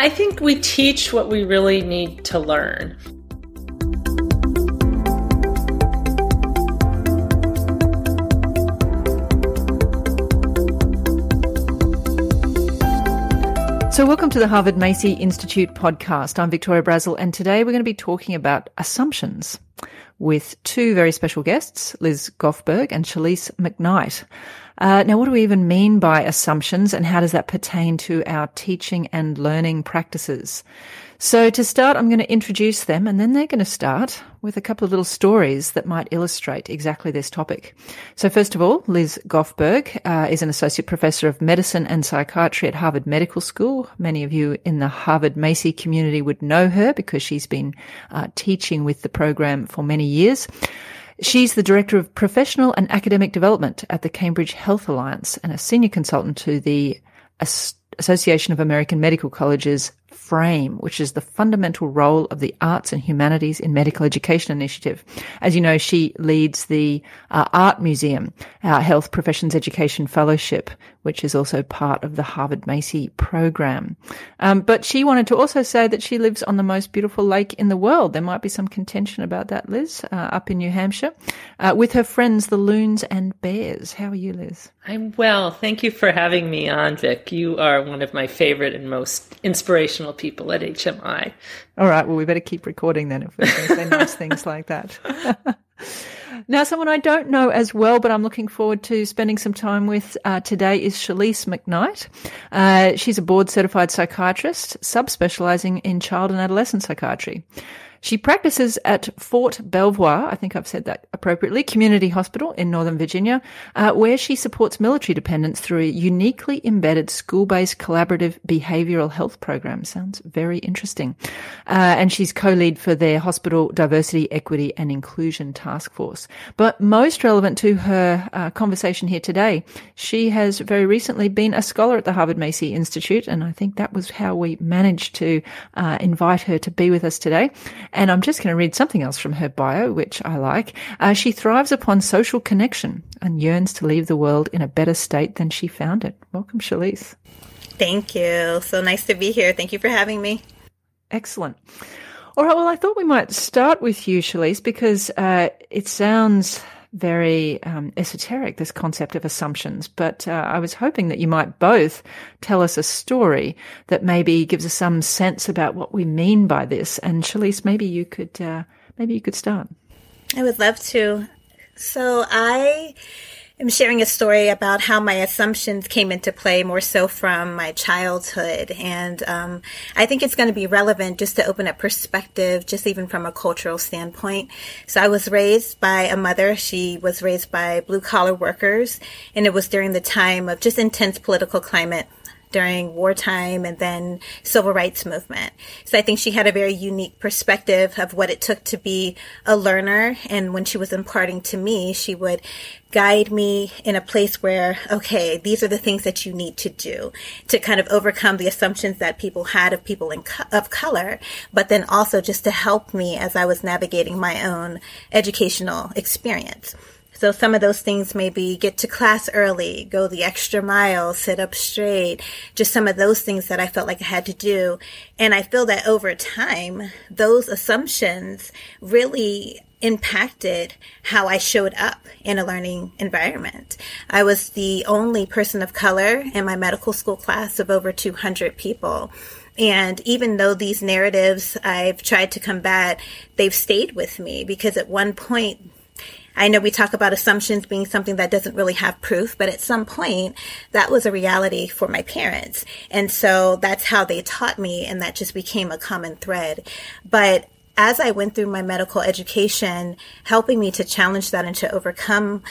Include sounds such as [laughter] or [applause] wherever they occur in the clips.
I think we teach what we really need to learn. So, welcome to the Harvard Macy Institute podcast. I'm Victoria Brazil, and today we're going to be talking about assumptions with two very special guests, Liz Gaufberg and Shalise McKnight. Uh, now, what do we even mean by assumptions, and how does that pertain to our teaching and learning practices? So to start, I'm going to introduce them and then they're going to start with a couple of little stories that might illustrate exactly this topic. So first of all, Liz Gaufberg uh, is an associate professor of medicine and psychiatry at Harvard Medical School. Many of you in the Harvard Macy community would know her because she's been uh, teaching with the program for many years. She's the Director of Professional and Academic Development at the Cambridge Health Alliance and a senior consultant to the Association of American Medical Colleges FRAHME, which is the fundamental role of the arts and humanities in medical education initiative. As you know, she leads the uh, Art Museum, our Health Professions Education Fellowship, which is also part of the Harvard Macy program. Um, but she wanted to also say that she lives on the most beautiful lake in the world. There might be some contention about that, Liz, uh, up in New Hampshire, uh, with her friends, the loons and bears. How are you, Liz? I'm well. Thank you for having me on, Vic. You are one of my favorite and most inspirational people at HMI. All right. Well, we better keep recording then if we're going to say nice [laughs] things like that. [laughs] Now, someone I don't know as well, but I'm looking forward to spending some time with uh, today is Shalise McKnight. Uh, she's a board certified psychiatrist, subspecializing in child and adolescent psychiatry. She practices at Fort Belvoir, I think I've said that appropriately, Community Hospital in Northern Virginia, uh, where she supports military dependents through a uniquely embedded school-based collaborative behavioral health program. Sounds very interesting. Uh, and she's co-lead for their hospital diversity, equity and inclusion task force. But most relevant to her uh, conversation here today, she has very recently been a scholar at the Harvard Macy Institute, and I think that was how we managed to uh, invite her to be with us today. And I'm just going to read something else from her bio, which I like. Uh, she thrives upon social connection and yearns to leave the world in a better state than she found it. Welcome, Shalise. Thank you. So nice to be here. Thank you for having me. Excellent. All right. Well, I thought we might start with you, Shalise, because uh, it sounds very um, esoteric, this concept of assumptions. But uh, I was hoping that you might both tell us a story that maybe gives us some sense about what we mean by this. And Shalise, maybe you could uh, maybe you could start. I would love to. So I am sharing a story about how my assumptions came into play more so from my childhood. And um, I think it's going to be relevant just to open up perspective, just even from a cultural standpoint. So I was raised by a mother. She was raised by blue collar workers. And it was during the time of just intense political climate during wartime and then civil rights movement. So I think she had a very unique perspective of what it took to be a learner. And when she was imparting to me, she would guide me in a place where, okay, these are the things that you need to do to kind of overcome the assumptions that people had of people in co- of color, but then also just to help me as I was navigating my own educational experience. So some of those things maybe get to class early, go the extra mile, sit up straight, just some of those things that I felt like I had to do. And I feel that over time, those assumptions really impacted how I showed up in a learning environment. I was the only person of color in my medical school class of over 200 people. And even though these narratives I've tried to combat, they've stayed with me because at one point I know we talk about assumptions being something that doesn't really have proof, but at some point that was a reality for my parents. And so that's how they taught me and that just became a common thread. But as I went through my medical education, helping me to challenge that and to overcome,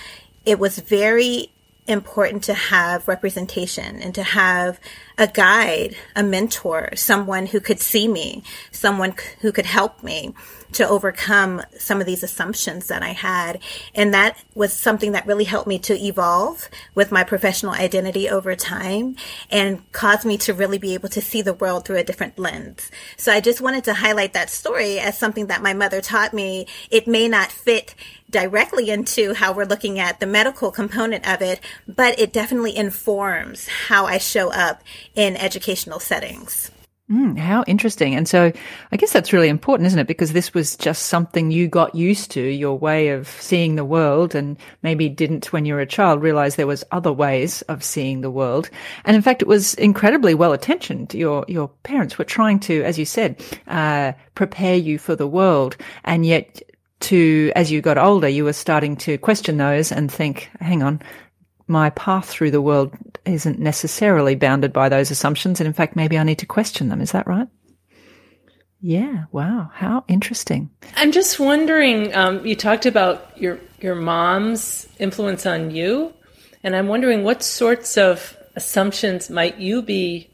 it was very important to have representation and to have a guide, a mentor, someone who could see me, someone who could help me to overcome some of these assumptions that I had. And that was something that really helped me to evolve with my professional identity over time and caused me to really be able to see the world through a different lens. So I just wanted to highlight that story as something that my mother taught me. It may not fit directly into how we're looking at the medical component of it, but it definitely informs how I show up in educational settings. Mm, how interesting. And so I guess that's really important, isn't it? Because this was just something you got used to, your way of seeing the world and maybe didn't when you were a child realize there was other ways of seeing the world. And in fact, it was incredibly well attentioned. Your, your parents were trying to, as you said, uh, prepare you for the world. And yet to, as you got older, you were starting to question those and think, hang on, my path through the world isn't necessarily bounded by those assumptions. And in fact, maybe I need to question them. Is that right? Yeah. Wow. How interesting. I'm just wondering. Um, you talked about your your mom's influence on you, and I'm wondering what sorts of assumptions might you be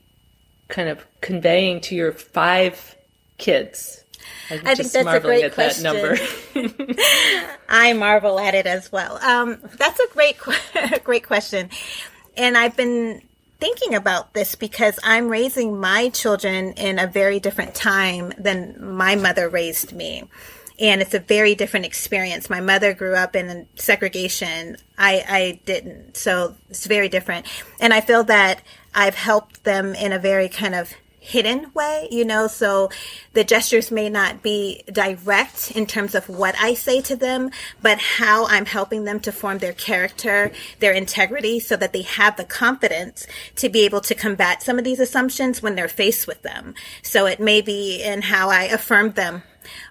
kind of conveying to your five kids I think that's a great question. [laughs] I marvel at it as well. Um, that's a great, [laughs] great question, and I've been thinking about this because I'm raising my children in a very different time than my mother raised me. And it's a very different experience. My mother grew up in segregation. I, I didn't. So it's very different. And I feel that I've helped them in a very kind of hidden way, you know, so the gestures may not be direct in terms of what I say to them, but how I'm helping them to form their character, their integrity, so that they have the confidence to be able to combat some of these assumptions when they're faced with them. So it may be in how I affirm them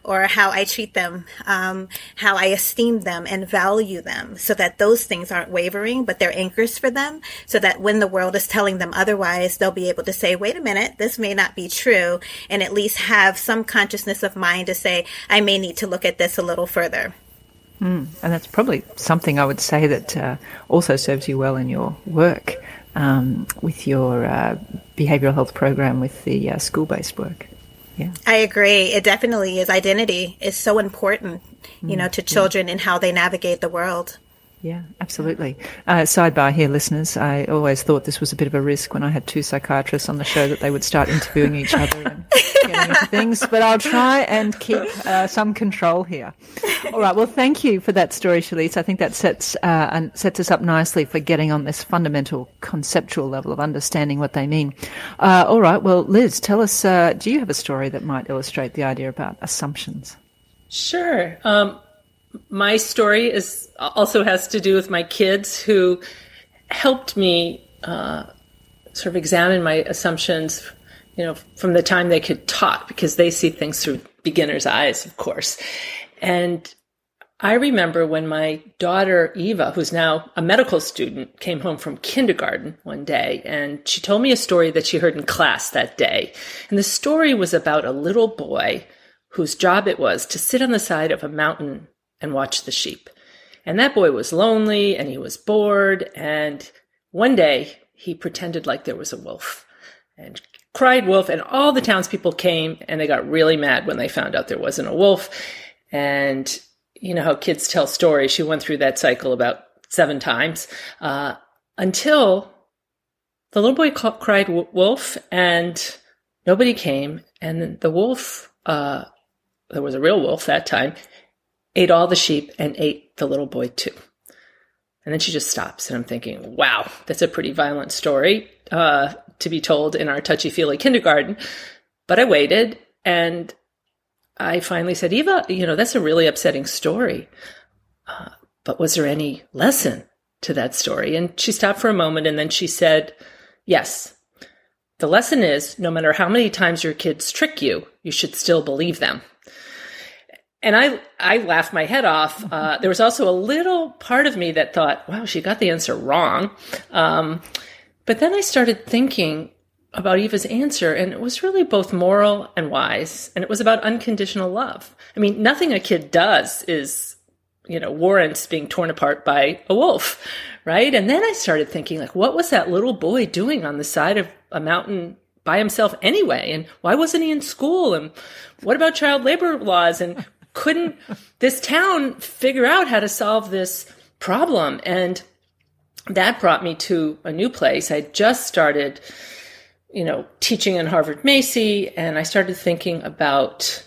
or how I treat them, um, how I esteem them and value them so that those things aren't wavering, but they're anchors for them so that when the world is telling them otherwise, they'll be able to say, wait a minute, this may not be true and at least have some consciousness of mind to say, I may need to look at this a little further. Mm, and that's probably something I would say that uh, also serves you well in your work um, with your uh, behavioral health program with the uh, school based work. Yeah. I agree. It definitely is. Identity is so important, you know, to mm, children and how they navigate the world. Yeah, absolutely. Uh, sidebar here, listeners. I always thought this was a bit of a risk when I had two psychiatrists on the show that they would start interviewing each other and getting into things, but I'll try and keep uh, some control here. All right. Well, thank you for that story, Shalise. I think that sets uh, and sets us up nicely for getting on this fundamental conceptual level of understanding what they mean. Uh, all right. Well, Liz, tell us. Uh, do you have a story that might illustrate the idea about assumptions? Sure. Um, my story is also has to do with my kids who helped me uh, sort of examine my assumptions, you know, from the time they could talk because they see things through beginner's eyes, of course. And I remember when my daughter Eva, who's now a medical student, came home from kindergarten one day and she told me a story that she heard in class that day. And the story was about a little boy whose job it was to sit on the side of a mountain and watch the sheep. And that boy was lonely and he was bored. And one day he pretended like there was a wolf and cried wolf. And all the townspeople came and they got really mad when they found out there wasn't a wolf. And you know how kids tell stories. She went through that cycle about seven times uh, until the little boy cried wolf and nobody came. And the wolf, uh, there was a real wolf that time, ate all the sheep and ate the little boy too. And then she just stops, and I'm thinking, wow, that's a pretty violent story uh, to be told in our touchy feely kindergarten. But I waited, and I finally said, Eva, you know, that's a really upsetting story. Uh, but was there any lesson to that story? And she stopped for a moment, and then she said, yes. The lesson is no matter how many times your kids trick you, you should still believe them and I I laughed my head off. Uh, there was also a little part of me that thought, "Wow, she got the answer wrong." Um, but then I started thinking about Eva's answer, and it was really both moral and wise, and it was about unconditional love. I mean, nothing a kid does is, you know, warrants being torn apart by a wolf, right? And then I started thinking, like, what was that little boy doing on the side of a mountain by himself anyway? And why wasn't he in school? And what about child labor laws? And couldn't this town figure out how to solve this problem? And that brought me to a new place. I just started, you know, teaching in Harvard Macy, and I started thinking about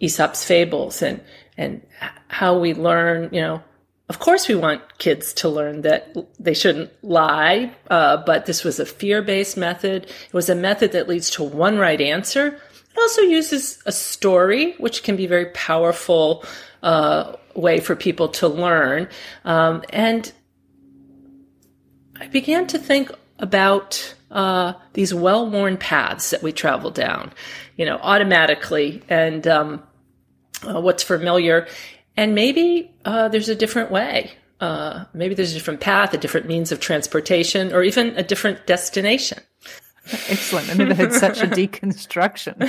Aesop's fables and and how we learn, you know, of course, we want kids to learn that they shouldn't lie, uh, but this was a fear based method. It was a method that leads to one right answer. It also uses a story, which can be very powerful uh, way for people to learn. Um, and I began to think about uh, these well worn paths that we travel down, you know, automatically, and um, uh, what's familiar and maybe uh, there's a different way. Uh, maybe there's a different path, a different means of transportation, or even a different destination. Excellent. I never heard such a [laughs] deconstruction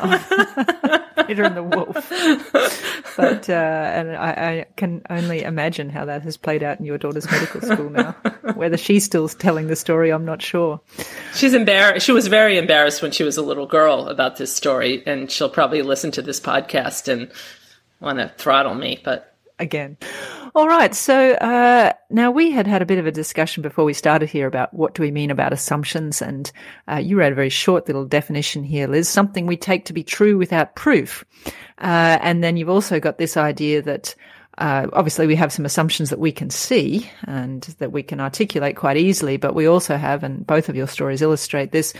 of [laughs] Peter and the Wolf. But, uh, and I, I, can only imagine how that has played out in your daughter's medical school now. Whether she's still telling the story, I'm not sure. She's embarrassed. She was very embarrassed when she was a little girl about this story, and she'll probably listen to this podcast and want to throttle me, but again. All right. So uh, now we had had a bit of a discussion before we started here about what do we mean about assumptions, and uh, you wrote a very short little definition here, Liz. Something we take to be true without proof, uh, and then you've also got this idea that uh, obviously we have some assumptions that we can see and that we can articulate quite easily, but we also have, and both of your stories illustrate this,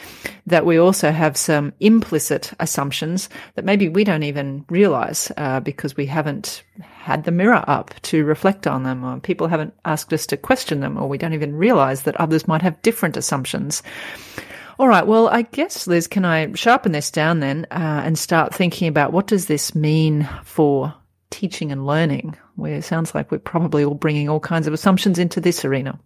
that we also have some implicit assumptions that maybe we don't even realize uh, because we haven't had the mirror up to reflect on them, or people haven't asked us to question them, or we don't even realize that others might have different assumptions. All right. Well, I guess, Liz, can I sharpen this down then uh, and start thinking about what does this mean for teaching and learning, where it sounds like we're probably all bringing all kinds of assumptions into this arena.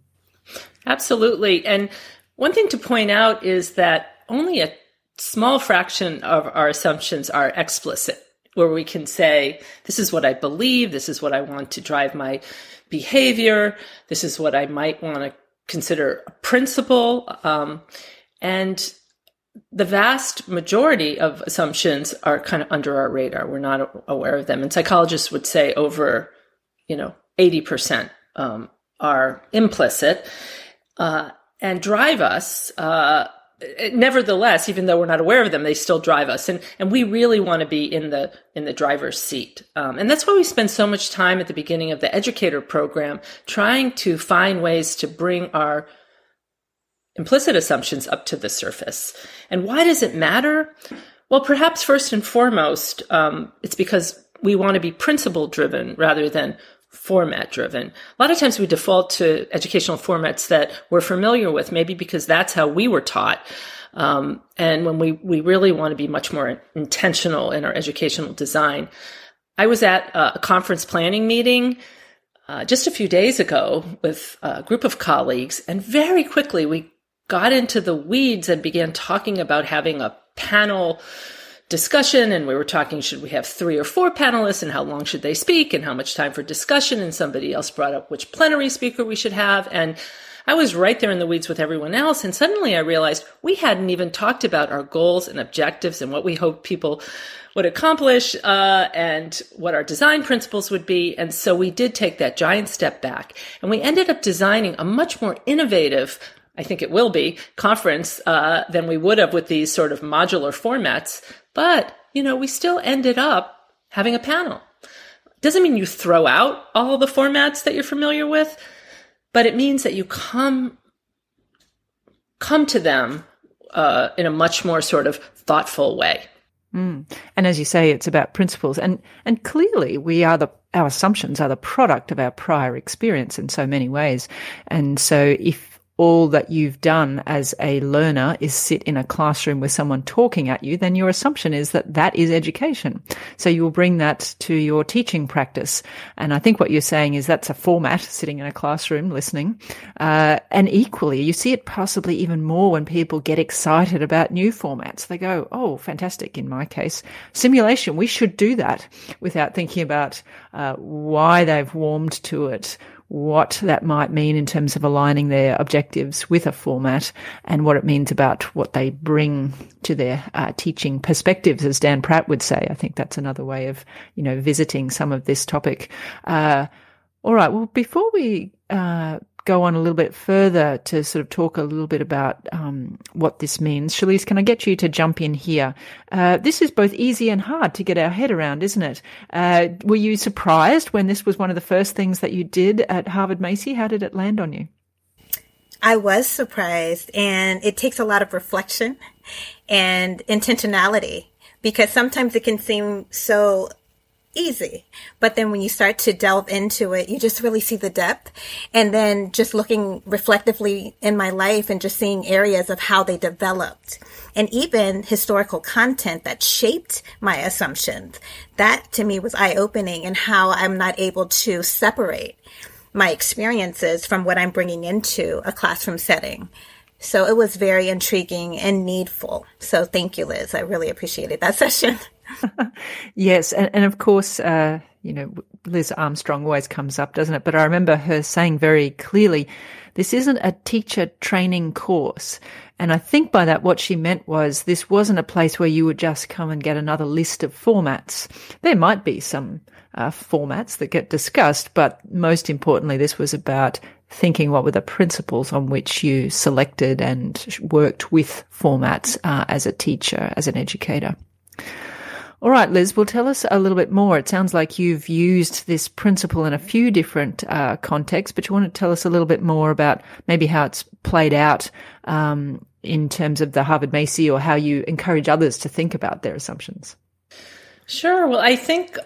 Absolutely. And one thing to point out is that only a small fraction of our assumptions are explicit, where we can say, this is what I believe, this is what I want to drive my behavior, this is what I might want to consider a principle. Um, and the vast majority of assumptions are kind of under our radar. We're not aware of them. And psychologists would say over, you know, 80% um, are implicit uh, and drive us. Uh, nevertheless, even though we're not aware of them, they still drive us. And, and we really want to be in the, in the driver's seat. Um, and that's why we spend so much time at the beginning of the educator program trying to find ways to bring our implicit assumptions up to the surface. And why does it matter? Well, perhaps first and foremost, um, it's because we want to be principle driven rather than format driven. A lot of times we default to educational formats that we're familiar with, maybe because that's how we were taught. Um, and when we, we really want to be much more intentional in our educational design. I was at a conference planning meeting uh, just a few days ago with a group of colleagues, and very quickly we got into the weeds and began talking about having a panel discussion. And we were talking should we have three or four panelists and how long should they speak and how much time for discussion? And somebody else brought up which plenary speaker we should have. And I was right there in the weeds with everyone else. And suddenly I realized we hadn't even talked about our goals and objectives and what we hoped people would accomplish uh, and what our design principles would be. And so we did take that giant step back. And we ended up designing a much more innovative I think it will be conference uh, than we would have with these sort of modular formats. But you know, we still ended up having a panel. Doesn't mean you throw out all the formats that you're familiar with, but it means that you come come to them uh, in a much more sort of thoughtful way. Mm. And as you say, it's about principles, and and clearly we are the our assumptions are the product of our prior experience in so many ways. And so if all that you've done as a learner is sit in a classroom with someone talking at you, then your assumption is that that is education. So you will bring that to your teaching practice. And I think what you're saying is that's a format, sitting in a classroom listening. Uh, and equally, you see it possibly even more when people get excited about new formats. They go, oh, fantastic. In my case, simulation, we should do that without thinking about uh, why they've warmed to it what that might mean in terms of aligning their objectives with a format and what it means about what they bring to their uh, teaching perspectives, as Dan Pratt would say. I think that's another way of, you know, visiting some of this topic. Uh, all right. Well, before we uh, go on a little bit further to sort of talk a little bit about um, what this means, Shalise, can I get you to jump in here? Uh, this is both easy and hard to get our head around, isn't it? Uh, were you surprised when this was one of the first things that you did at Harvard Macy? How did it land on you? I was surprised, and it takes a lot of reflection and intentionality because sometimes it can seem so easy. But then when you start to delve into it, you just really see the depth. And then just looking reflectively in my life and just seeing areas of how they developed and even historical content that shaped my assumptions. That to me was eye opening and how I'm not able to separate my experiences from what I'm bringing into a classroom setting. So it was very intriguing and needful. So thank you, Liz. I really appreciated that [laughs] session. Yes, and, and, of course, uh, you know, Liz Armstrong always comes up, doesn't it? But I remember her saying very clearly, this isn't a teacher training course. And I think by that, what she meant was this wasn't a place where you would just come and get another list of formats. There might be some uh, formats that get discussed, but most importantly, this was about thinking what were the principles on which you selected and worked with formats uh, as a teacher, as an educator. All right, Liz, well, tell us a little bit more. It sounds like you've used this principle in a few different uh, contexts, but you want to tell us a little bit more about maybe how it's played out um, in terms of the Harvard Macy or how you encourage others to think about their assumptions. Sure. Well, I think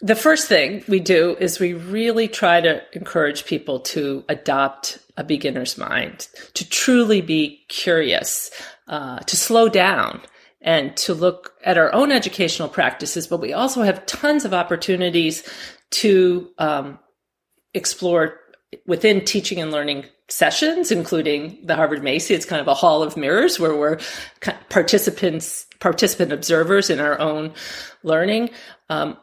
the first thing we do is we really try to encourage people to adopt a beginner's mind, to truly be curious, uh, to slow down and to look at our own educational practices, but we also have tons of opportunities to um, explore within teaching and learning sessions, including the Harvard Macy. It's kind of a hall of mirrors where we're participants, participant observers in our own learning. Um,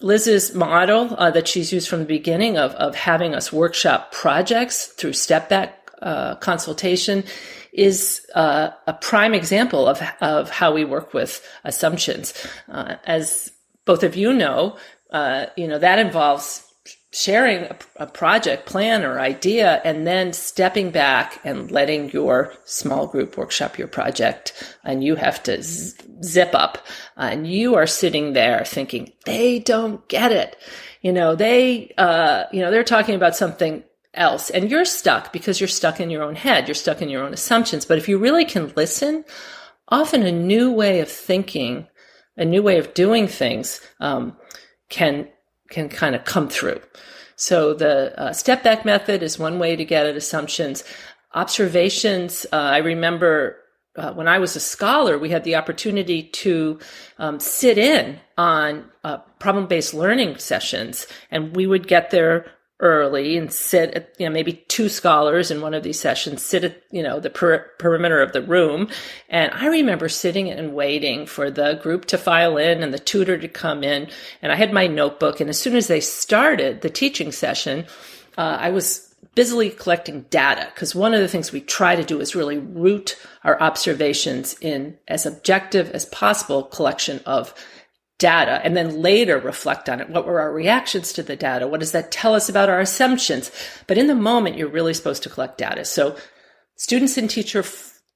Liz's model uh, that she's used from the beginning of, of having us workshop projects through step back uh, consultation is uh, a prime example of, of how we work with assumptions. Uh, as both of you know, uh, you know, that involves sharing a, a, project plan or idea and then stepping back and letting your small group workshop your project and you have to z- zip up and you are sitting there thinking they don't get it you know they uh, you know they're talking about something else. And you're stuck because you're stuck in your own head. You're stuck in your own assumptions. But if you really can listen, often a new way of thinking, a new way of doing things, um, can, can kind of come through. So the uh, step back method is one way to get at assumptions. Observations, uh, I remember uh, when I was a scholar, we had the opportunity to um, sit in on uh, problem based learning sessions, and we would get there early and sit at, you know, maybe two scholars in one of these sessions sit at, you know, the per- perimeter of the room. And I remember sitting and waiting for the group to file in and the tutor to come in. And I had my notebook. And as soon as they started the teaching session, uh, I was busily collecting data because one of the things we try to do is really root our observations in as objective as possible collection of data and then later reflect on it. What were our reactions to the data? What does that tell us about our assumptions? But in the moment, you're really supposed to collect data. So students and teacher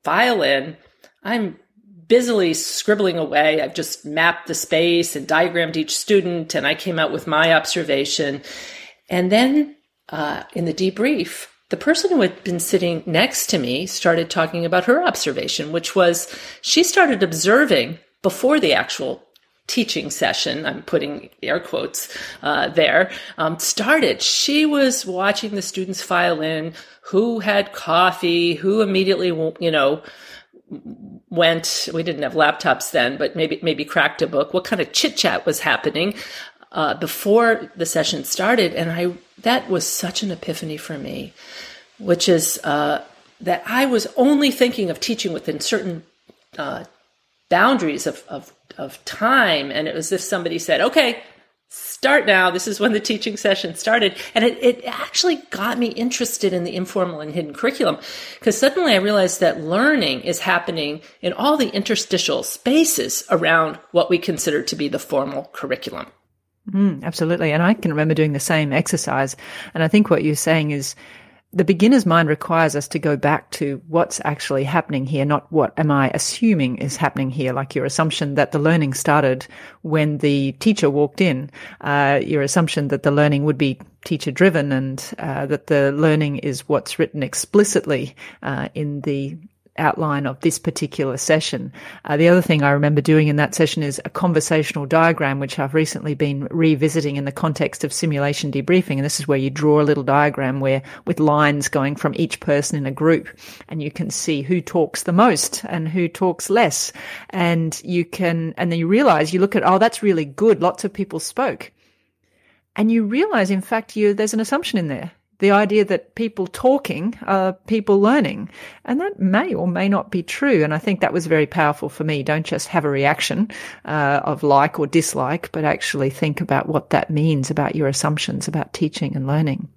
file in. I'm busily scribbling away. I've just mapped the space and diagrammed each student, and I came out with my observation. And then uh, in the debrief, the person who had been sitting next to me started talking about her observation, which was she started observing before the actual teaching session, I'm putting air quotes uh, there, um, started. She was watching the students file in, who had coffee, who immediately, you know, went. We didn't have laptops then, but maybe maybe cracked a book. What kind of chit chat was happening uh, before the session started? And I that was such an epiphany for me, which is uh, that I was only thinking of teaching within certain uh, boundaries of, of, of time. And it was as if somebody said, okay, start now. This is when the teaching session started. And it, it actually got me interested in the informal and hidden curriculum because suddenly I realized that learning is happening in all the interstitial spaces around what we consider to be the formal curriculum. Mm, absolutely. And I can remember doing the same exercise. And I think what you're saying is the beginner's mind requires us to go back to what's actually happening here, not what am I assuming is happening here, like your assumption that the learning started when the teacher walked in, uh, your assumption that the learning would be teacher driven and uh, that the learning is what's written explicitly uh, in the outline of this particular session. Uh, the other thing I remember doing in that session is a conversational diagram, which I've recently been revisiting in the context of simulation debriefing. And this is where you draw a little diagram where with lines going from each person in a group and you can see who talks the most and who talks less. And you can, and then you realize you look at, oh, that's really good. Lots of people spoke. And you realize, in fact, you, there's an assumption in there the idea that people talking are people learning. And that may or may not be true. And I think that was very powerful for me. Don't just have a reaction uh, of like or dislike, but actually think about what that means about your assumptions about teaching and learning.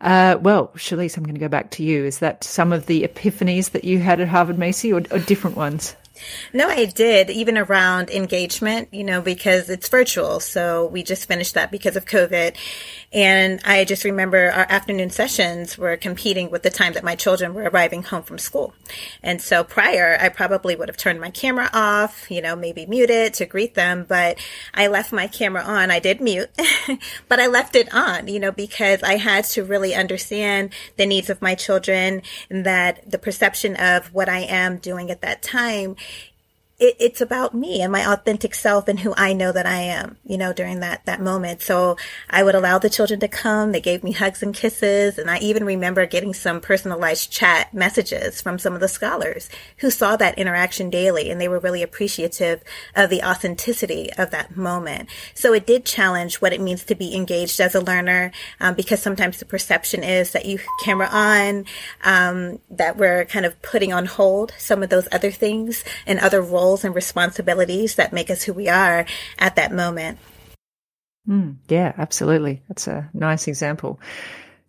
Uh, well, Shalise, I'm going to go back to you. Is that some of the epiphanies that you had at Harvard Macy or, or different ones? No, I did, even around engagement, you know, because it's virtual. So we just finished that because of COVID. And I just remember our afternoon sessions were competing with the time that my children were arriving home from school. And so prior, I probably would have turned my camera off, you know, maybe muted to greet them, but I left my camera on. I did mute, [laughs] but I left it on, you know, because I had to really understand the needs of my children and that the perception of what I am doing at that time it, it's about me and my authentic self and who I know that I am, you know, during that, that moment. So I would allow the children to come. They gave me hugs and kisses. And I even remember getting some personalized chat messages from some of the scholars who saw that interaction daily and they were really appreciative of the authenticity of that moment. So it did challenge what it means to be engaged as a learner, um, because sometimes the perception is that you camera on, um, that we're kind of putting on hold some of those other things and other roles roles and responsibilities that make us who we are at that moment. Mm, yeah, absolutely. That's a nice example.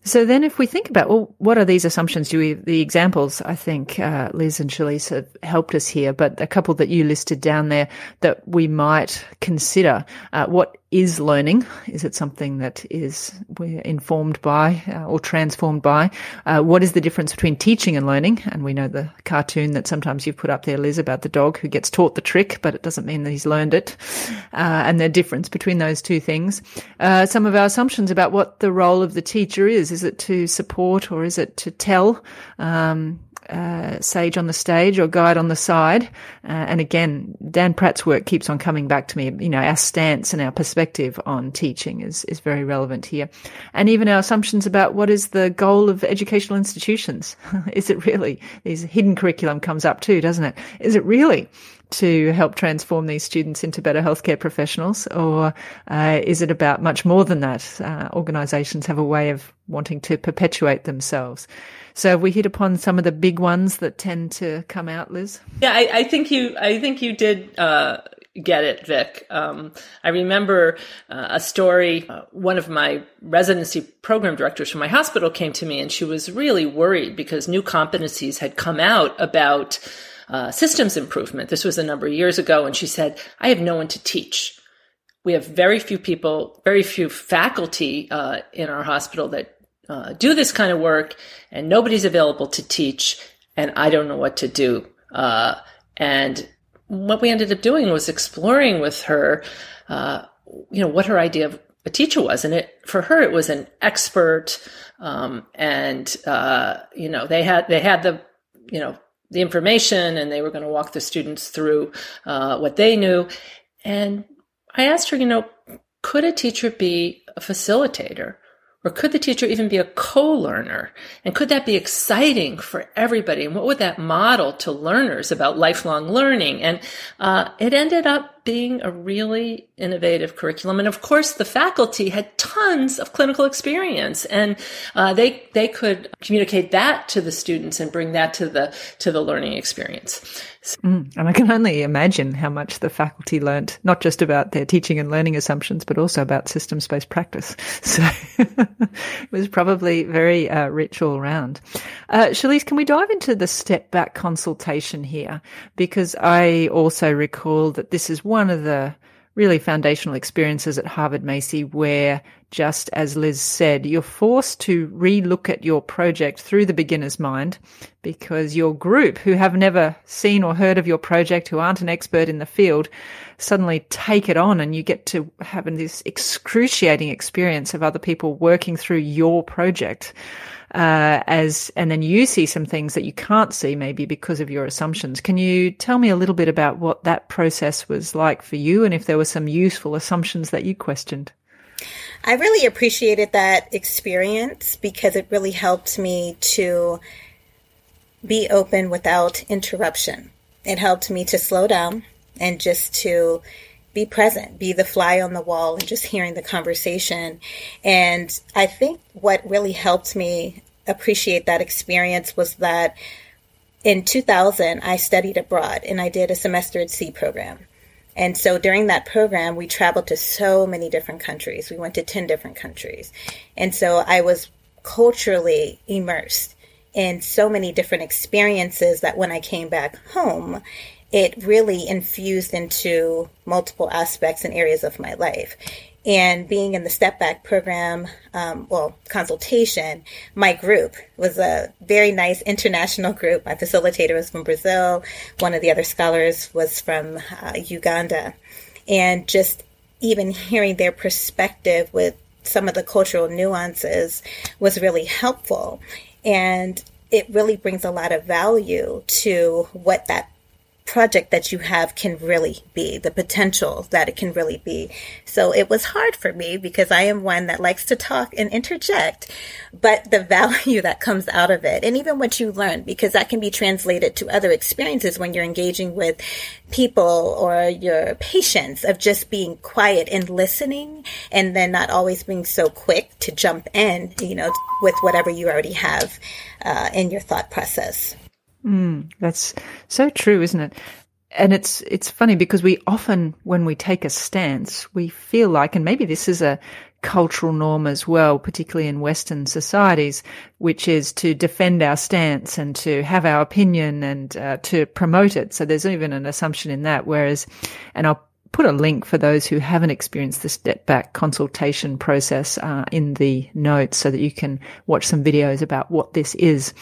So then if we think about, well, what are these assumptions? Do we, the examples, I think, uh, Liz and Shalise have helped us here, but a couple that you listed down there that we might consider. Uh, what is learning? Is it something that is we're informed by uh, or transformed by? Uh, what is the difference between teaching and learning? And we know the cartoon that sometimes you've put up there, Liz, about the dog who gets taught the trick, but it doesn't mean that he's learned it. Uh, and the difference between those two things. Uh, some of our assumptions about what the role of the teacher is. Is it to support or is it to tell? Um, uh, sage on the stage or guide on the side. Uh, and again, Dan Pratt's work keeps on coming back to me. You know, our stance and our perspective on teaching is, is very relevant here. And even our assumptions about what is the goal of educational institutions. [laughs] is it really? These hidden curriculum comes up too, doesn't it? Is it really to help transform these students into better healthcare professionals, or uh, is it about much more than that? Uh, organisations have a way of wanting to perpetuate themselves. So we hit upon some of the big ones that tend to come out, Liz. Yeah, I, I think you. I think you did. Uh, get it, Vic. Um, I remember uh, a story. Uh, one of my residency program directors from my hospital came to me, and she was really worried because new competencies had come out about uh, systems improvement. This was a number of years ago, and she said, "I have no one to teach." We have very few people, very few faculty uh, in our hospital that uh, do this kind of work and nobody's available to teach and I don't know what to do. Uh, and what we ended up doing was exploring with her, uh, you know, what her idea of a teacher was. And it, for her, it was an expert. Um, and, uh, you know, they had, they had the, you know, the information and they were going to walk the students through, uh, what they knew. And I asked her, you know, could a teacher be a facilitator? Or could the teacher even be a co-learner? And could that be exciting for everybody? And what would that model to learners about lifelong learning? And uh, it ended up being a really innovative curriculum. And of course, the faculty had tons of clinical experience, and uh, they they could communicate that to the students and bring that to the to the learning experience. Mm, and I can only imagine how much the faculty learnt, not just about their teaching and learning assumptions, but also about systems based practice. [laughs] So it was probably very uh, rich all around. Uh, Shalise, can we dive into the step back consultation here? Because I also recall that this is one of the really foundational experiences at Harvard Macy where, just as Liz said, you're forced to relook at your project through the beginner's mind because your group, who have never seen or heard of your project, who aren't an expert in the field, suddenly take it on and you get to have this excruciating experience of other people working through your project uh, as and then you see some things that you can't see maybe because of your assumptions. Can you tell me a little bit about what that process was like for you, and if there were some useful assumptions that you questioned? I really appreciated that experience because it really helped me to be open without interruption. It helped me to slow down and just to be present, be the fly on the wall, and just hearing the conversation. And I think what really helped me appreciate that experience was that in 2000, I studied abroad and I did a semester at sea program. And so during that program, we traveled to so many different countries. We went to 10 different countries. And so I was culturally immersed in so many different experiences that when I came back home, it really infused into multiple aspects and areas of my life. And being in the step back program, um, well, consultation, my group was a very nice international group. My facilitator was from Brazil. One of the other scholars was from uh, Uganda. And just even hearing their perspective with some of the cultural nuances was really helpful. And it really brings a lot of value to what that project that you have can really be, the potential that it can really be. So it was hard for me because I am one that likes to talk and interject, but the [laughs] value that comes out of it and even what you learn, because that can be translated to other experiences when you're engaging with people or your patients of just being quiet and listening and then not always being so quick to jump in, you know, with whatever you already have uh, in your thought process. Mm, that's so true, isn't it? And it's it's funny because we often, when we take a stance, we feel like, and maybe this is a cultural norm as well, particularly in Western societies, which is to defend our stance and to have our opinion and uh, to promote it. So there's even an assumption in that. Whereas, and I'll put a link for those who haven't experienced the step back consultation process uh, in the notes so that you can watch some videos about what this is.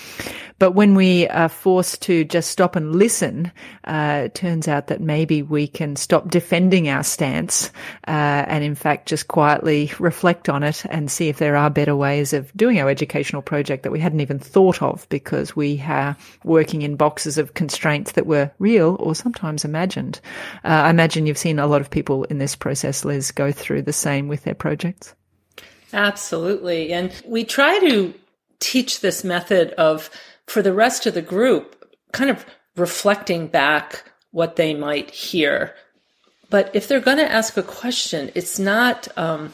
But when we are forced to just stop and listen, uh, it turns out that maybe we can stop defending our stance uh, and, in fact, just quietly reflect on it and see if there are better ways of doing our educational project that we hadn't even thought of because we are working in boxes of constraints that were real or sometimes imagined. Uh, I imagine you've seen a lot of people in this process, Liz, go through the same with their projects. Absolutely. And we try to teach this method of for the rest of the group, kind of reflecting back what they might hear. But if they're going to ask a question, it's not, um,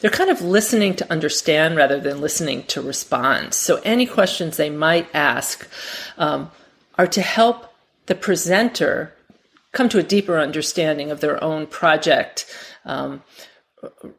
they're kind of listening to understand rather than listening to respond. So any questions they might ask um, are to help the presenter come to a deeper understanding of their own project um,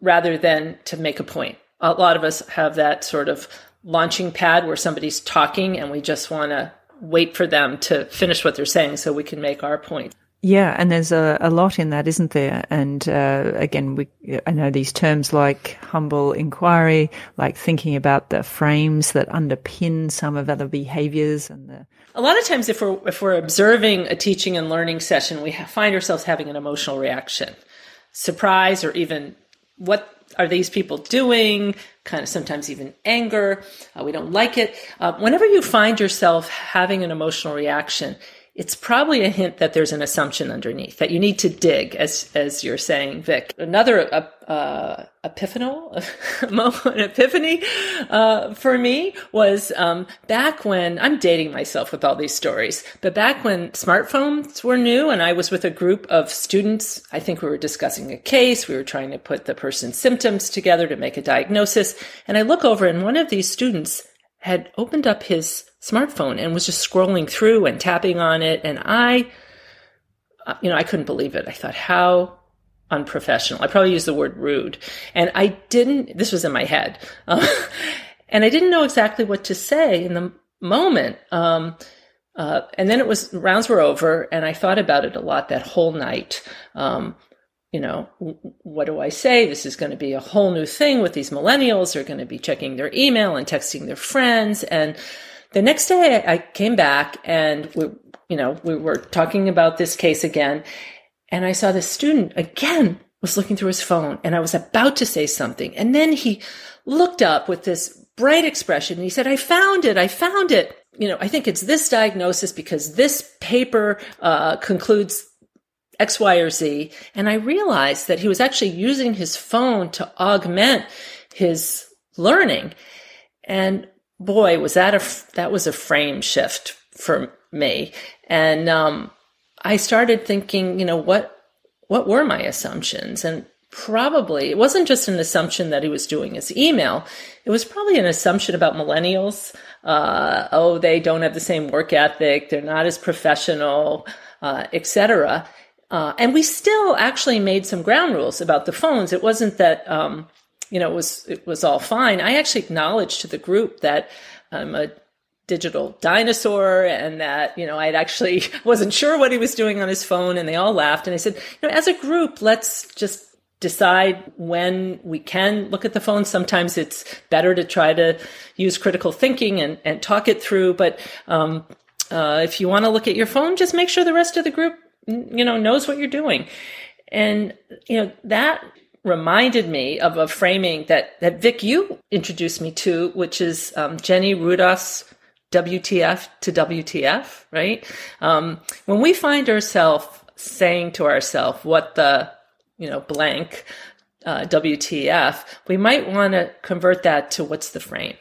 rather than to make a point. A lot of us have that sort of launching pad where somebody's talking and we just want to wait for them to finish what they're saying so we can make our point. Yeah, and there's a, a lot in that, isn't there? And uh, again, we I know these terms like humble inquiry, like thinking about the frames that underpin some of other behaviors, and the. A lot of times, if we're if we're observing a teaching and learning session, we find ourselves having an emotional reaction, surprise, or even what are these people doing? Kind of sometimes even anger. Uh, we don't like it. Uh, whenever you find yourself having an emotional reaction, it's probably a hint that there's an assumption underneath that you need to dig, as as you're saying, Vic. Another uh, uh, epiphanal an [laughs] epiphany uh, for me was um, back when I'm dating myself with all these stories, but back when smartphones were new, and I was with a group of students. I think we were discussing a case. We were trying to put the person's symptoms together to make a diagnosis, and I look over, and one of these students had opened up his smartphone and was just scrolling through and tapping on it. And I, uh, you know, I couldn't believe it. I thought, how unprofessional. I probably used the word rude. And I didn't, this was in my head. [laughs] Uh, and I didn't know exactly what to say in the moment. Um, uh, and then it was, rounds were over, and I thought about it a lot that whole night. Um, you know, what do I say? This is going to be a whole new thing with these millennials. They're going to be checking their email and texting their friends. And the next day I came back and we, you know, we were talking about this case again. And I saw the student again was looking through his phone and I was about to say something. And then he looked up with this bright expression and he said, I found it. I found it. You know, I think it's this diagnosis because this paper uh, concludes X, Y, or Z. And I realized that he was actually using his phone to augment his learning. And boy, was that a, that was a frame shift for me. And, um, I started thinking, you know, what, what were my assumptions? And probably it wasn't just an assumption that he was doing his email. It was probably an assumption about millennials. Uh, oh, they don't have the same work ethic. They're not as professional, uh, etc. Uh, and we still actually made some ground rules about the phones. It wasn't that, um, you know, it was, it was all fine. I actually acknowledged to the group that I'm a digital dinosaur and that, you know, I'd actually [laughs] wasn't sure what he was doing on his phone and they all laughed. And I said, you know, as a group, let's just decide when we can look at the phone. Sometimes it's better to try to use critical thinking and, and talk it through. But, um, uh, if you want to look at your phone, just make sure the rest of the group you know, knows what you're doing. And, you know, that reminded me of a framing that, that Vic, you introduced me to, which is um, Jenny Rudolph's WTF to WTF, right? Um, when we find ourselves saying to ourselves, what the, you know, blank, uh, WTF, we might want to convert that to what's the frame.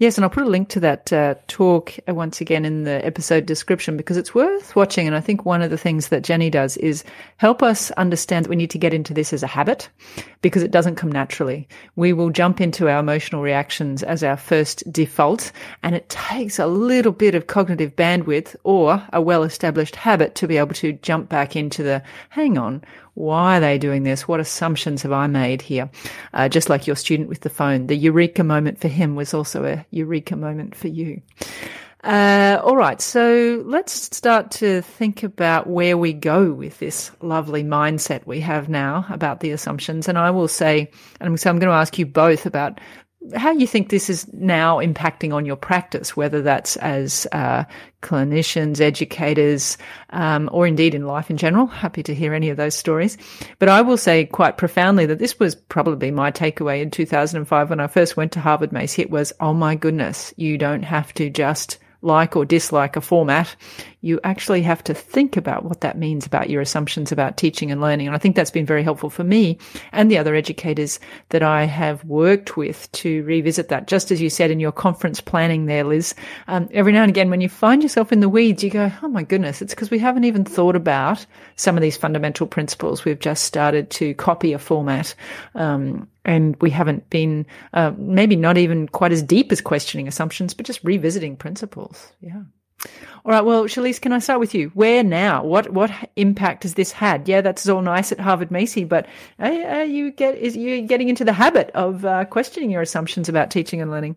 Yes, and I'll put a link to that uh, talk uh, once again in the episode description because it's worth watching. And I think one of the things that Jenny does is help us understand that we need to get into this as a habit because it doesn't come naturally. We will jump into our emotional reactions as our first default, and it takes a little bit of cognitive bandwidth or a well established habit to be able to jump back into the hang on, why are they doing this? What assumptions have I made here? Uh, just like your student with the phone, the eureka moment for him was also a eureka moment for you. Uh, all right, so let's start to think about where we go with this lovely mindset we have now about the assumptions. And I will say, and so I'm going to ask you both about how you think this is now impacting on your practice, whether that's as uh, clinicians, educators, um, or indeed in life in general. Happy to hear any of those stories. But I will say quite profoundly that this was probably my takeaway in 2005 when I first went to Harvard Macy. It was, oh my goodness, you don't have to just like or dislike a format, you actually have to think about what that means about your assumptions about teaching and learning. And I think that's been very helpful for me and the other educators that I have worked with to revisit that. Just as you said in your conference planning there, Liz, um, every now and again, when you find yourself in the weeds, you go, oh my goodness, it's because we haven't even thought about some of these fundamental principles. We've just started to copy a format. Um, and we haven't been uh, maybe not even quite as deep as questioning assumptions, but just revisiting principles. Yeah. All right. Well, Shalise, can I start with you? Where now? What what impact has this had? Yeah, that's all nice at Harvard Macy, but are, you get is you getting into the habit of uh, questioning your assumptions about teaching and learning?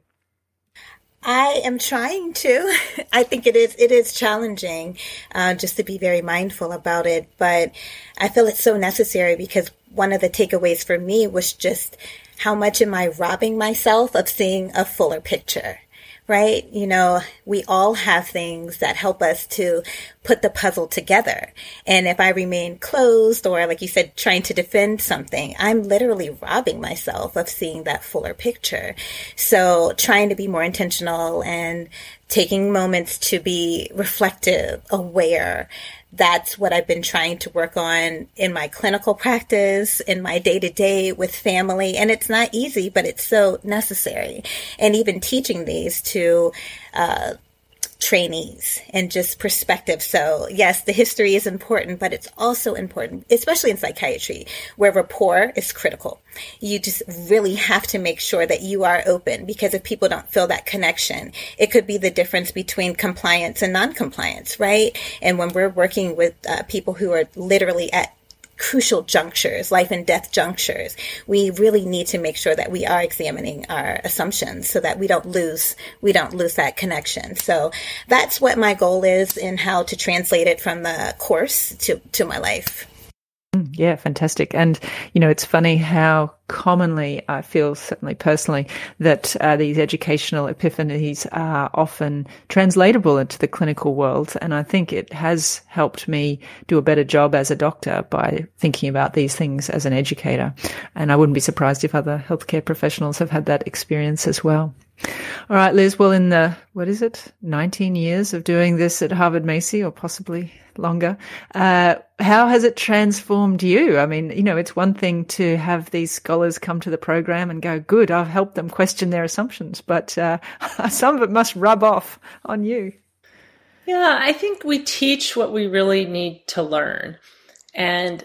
I am trying to. [laughs] I think it is it is challenging uh, just to be very mindful about it, but I feel it's so necessary because one of the takeaways for me was just how much am I robbing myself of seeing a fuller picture? right? You know, we all have things that help us to put the puzzle together. And if I remain closed or, like you said, trying to defend something, I'm literally robbing myself of seeing that fuller picture. So trying to be more intentional and taking moments to be reflective, aware, that's what I've been trying to work on in my clinical practice, in my day to day with family. And it's not easy, but it's so necessary. And even teaching these to, uh, trainees and just perspective. So yes, the history is important, but it's also important, especially in psychiatry, where rapport is critical. You just really have to make sure that you are open because if people don't feel that connection, it could be the difference between compliance and non-compliance, right? And when we're working with uh, people who are literally at crucial junctures, life and death junctures, we really need to make sure that we are examining our assumptions so that we don't lose we don't lose that connection. So that's what my goal is in how to translate it from the course to, to my life. Yeah, fantastic. And, you know, it's funny how commonly I feel, certainly personally, that uh, these educational epiphanies are often translatable into the clinical world. And I think it has helped me do a better job as a doctor by thinking about these things as an educator. And I wouldn't be surprised if other healthcare professionals have had that experience as well. All right, Liz. Well, in the, what is it, 19 years of doing this at Harvard Macy or possibly longer, uh, how has it transformed you? I mean, you know, it's one thing to have these scholars come to the program and go, good, I've helped them question their assumptions, but uh, [laughs] some of it must rub off on you. Yeah, I think we teach what we really need to learn. And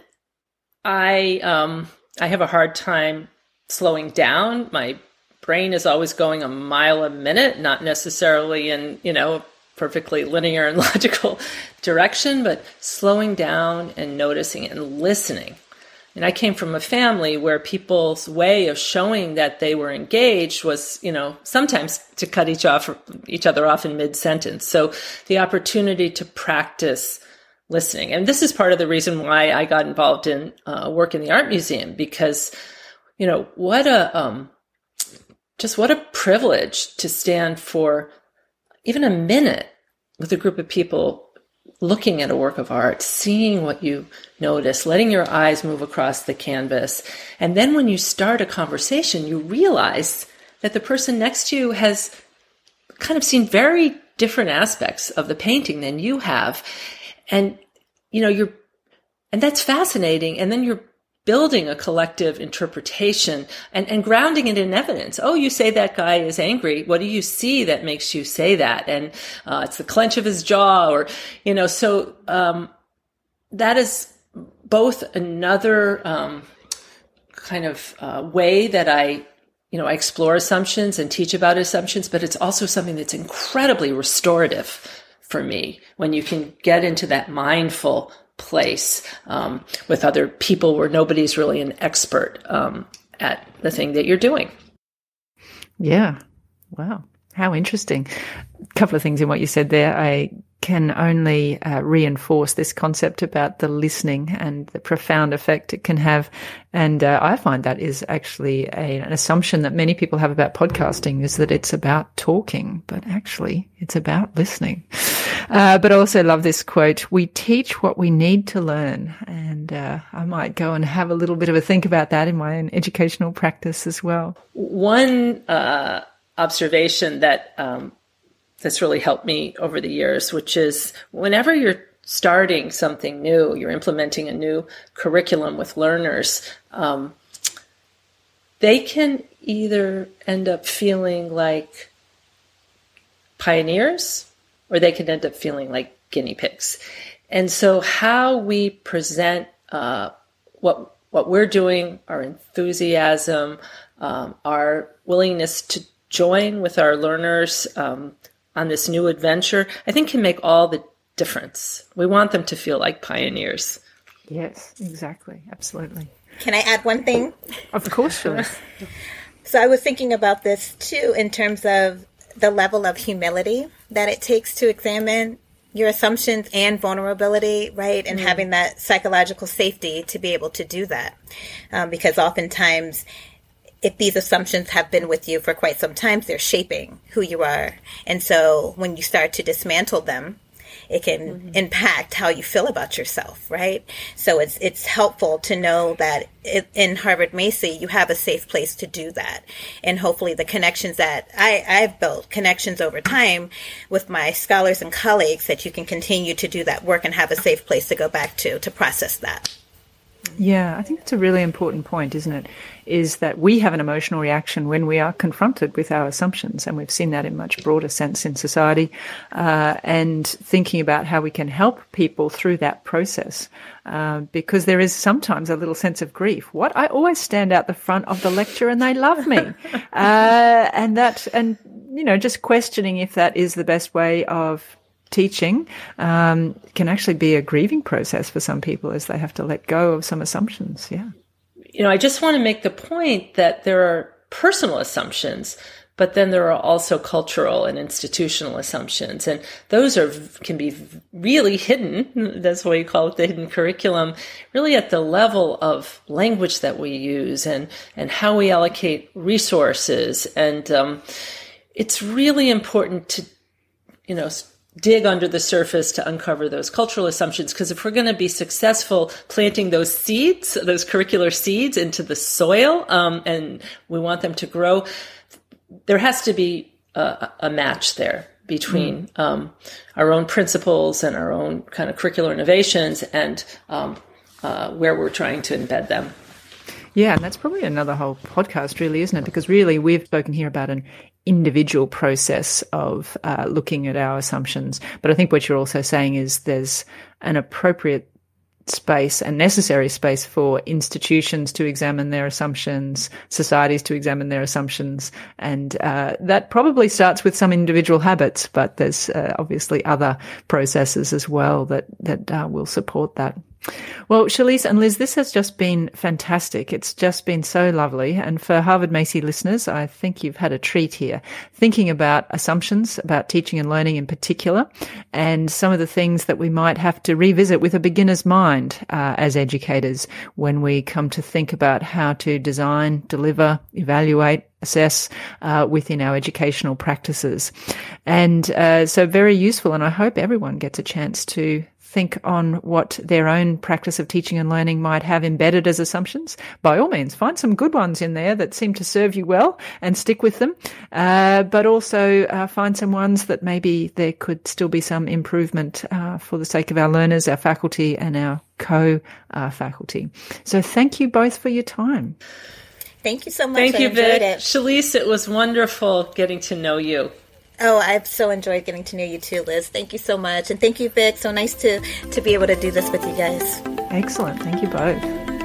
I, um, I have a hard time slowing down. My brain is always going a mile a minute, not necessarily in, you know, perfectly linear and [laughs] logical direction, but slowing down and noticing and listening. And I came from a family where people's way of showing that they were engaged was, you know, sometimes to cut each off each other off in mid sentence. So the opportunity to practice listening, and this is part of the reason why I got involved in uh, work in the art museum because, you know, what a um, just what a privilege to stand for even a minute with a group of people looking at a work of art, seeing what you notice, letting your eyes move across the canvas. And then when you start a conversation, you realize that the person next to you has kind of seen very different aspects of the painting than you have. And, you know, you're, and that's fascinating. And then you're building a collective interpretation and, and grounding it in evidence. Oh, you say that guy is angry. What do you see that makes you say that? And uh, it's the clench of his jaw, or you know. So um, that is both another um, kind of uh, way that I you know, I explore assumptions and teach about assumptions, but it's also something that's incredibly restorative for me when you can get into that mindful place um, with other people where nobody's really an expert um, at the thing that you're doing. Yeah. Wow. How interesting. A couple of things in what you said there. I can only uh, reinforce this concept about the listening and the profound effect it can have. And uh, I find that is actually a, an assumption that many people have about podcasting is that it's about talking, but actually it's about listening. Uh, but I also love this quote. We teach what we need to learn. And uh, I might go and have a little bit of a think about that in my own educational practice as well. One uh, observation that um, that's really helped me over the years, which is whenever you're starting something new, you're implementing a new curriculum with learners, um, they can either end up feeling like pioneers or they can end up feeling like guinea pigs. And so, how we present uh, what what we're doing, our enthusiasm, um, our willingness to join with our learners, um, on this new adventure, I think can make all the difference. We want them to feel like pioneers. Yes, exactly. Absolutely. Can I add one thing? Of course, sure. [laughs] so I was thinking about this too in terms of the level of humility that it takes to examine your assumptions and vulnerability, right? And mm having that psychological safety to be able to do that. Um, because oftentimes if these assumptions have been with you for quite some time, they're shaping who you are. And so when you start to dismantle them, it can mm-hmm. impact how you feel about yourself, right? So it's it's helpful to know that it, in Harvard Macy you have a safe place to do that, and hopefully the connections that I, I've built connections over time with my scholars and colleagues that you can continue to do that work and have a safe place to go back to to process that. Yeah, I think that's a really important point, isn't it? Is that we have an emotional reaction when we are confronted with our assumptions, and we've seen that in much broader sense in society. Uh, and thinking about how we can help people through that process, uh, because there is sometimes a little sense of grief. What I always stand out the front of the lecture, and they love me, [laughs] uh, and that, and you know, just questioning if that is the best way of teaching um, can actually be a grieving process for some people as they have to let go of some assumptions. Yeah. You know, I just want to make the point that there are personal assumptions, but then there are also cultural and institutional assumptions and those are can be really hidden [laughs] that's why you call it the hidden curriculum really at the level of language that we use and and how we allocate resources and um, it's really important to you know dig under the surface to uncover those cultural assumptions because if we're going to be successful planting those seeds those curricular seeds into the soil um, and we want them to grow there has to be a, a match there between mm. um, our own principles and our own kind of curricular innovations and um, uh, where we're trying to embed them. Yeah, and that's probably another whole podcast, really, isn't it? Because really, we've spoken here about an individual process of uh, looking at our assumptions. But I think what you're also saying is there's an appropriate space and necessary space for institutions to examine their assumptions, societies to examine their assumptions, and uh, that probably starts with some individual habits. But there's uh, obviously other processes as well that that uh, will support that. Well, Shalise and Liz, this has just been fantastic. It's just been so lovely. And for Harvard Macy listeners, I think you've had a treat here, thinking about assumptions about teaching and learning in particular, and some of the things that we might have to revisit with a beginner's mind uh, as educators when we come to think about how to design, deliver, evaluate, assess uh, within our educational practices. And uh, so very useful. And I hope everyone gets a chance to think on what their own practice of teaching and learning might have embedded as assumptions, by all means, find some good ones in there that seem to serve you well and stick with them. Uh, but also uh, find some ones that maybe there could still be some improvement uh, for the sake of our learners, our faculty, and our co-faculty. so thank you both for your time. Thank you so much. Thank I you, Vic. It. Shalise, it was wonderful getting to know you. Oh, I've so enjoyed getting to know you too, Liz. Thank you so much. And thank you, Vic. So nice to, to be able to do this with you guys. Excellent. Thank you both.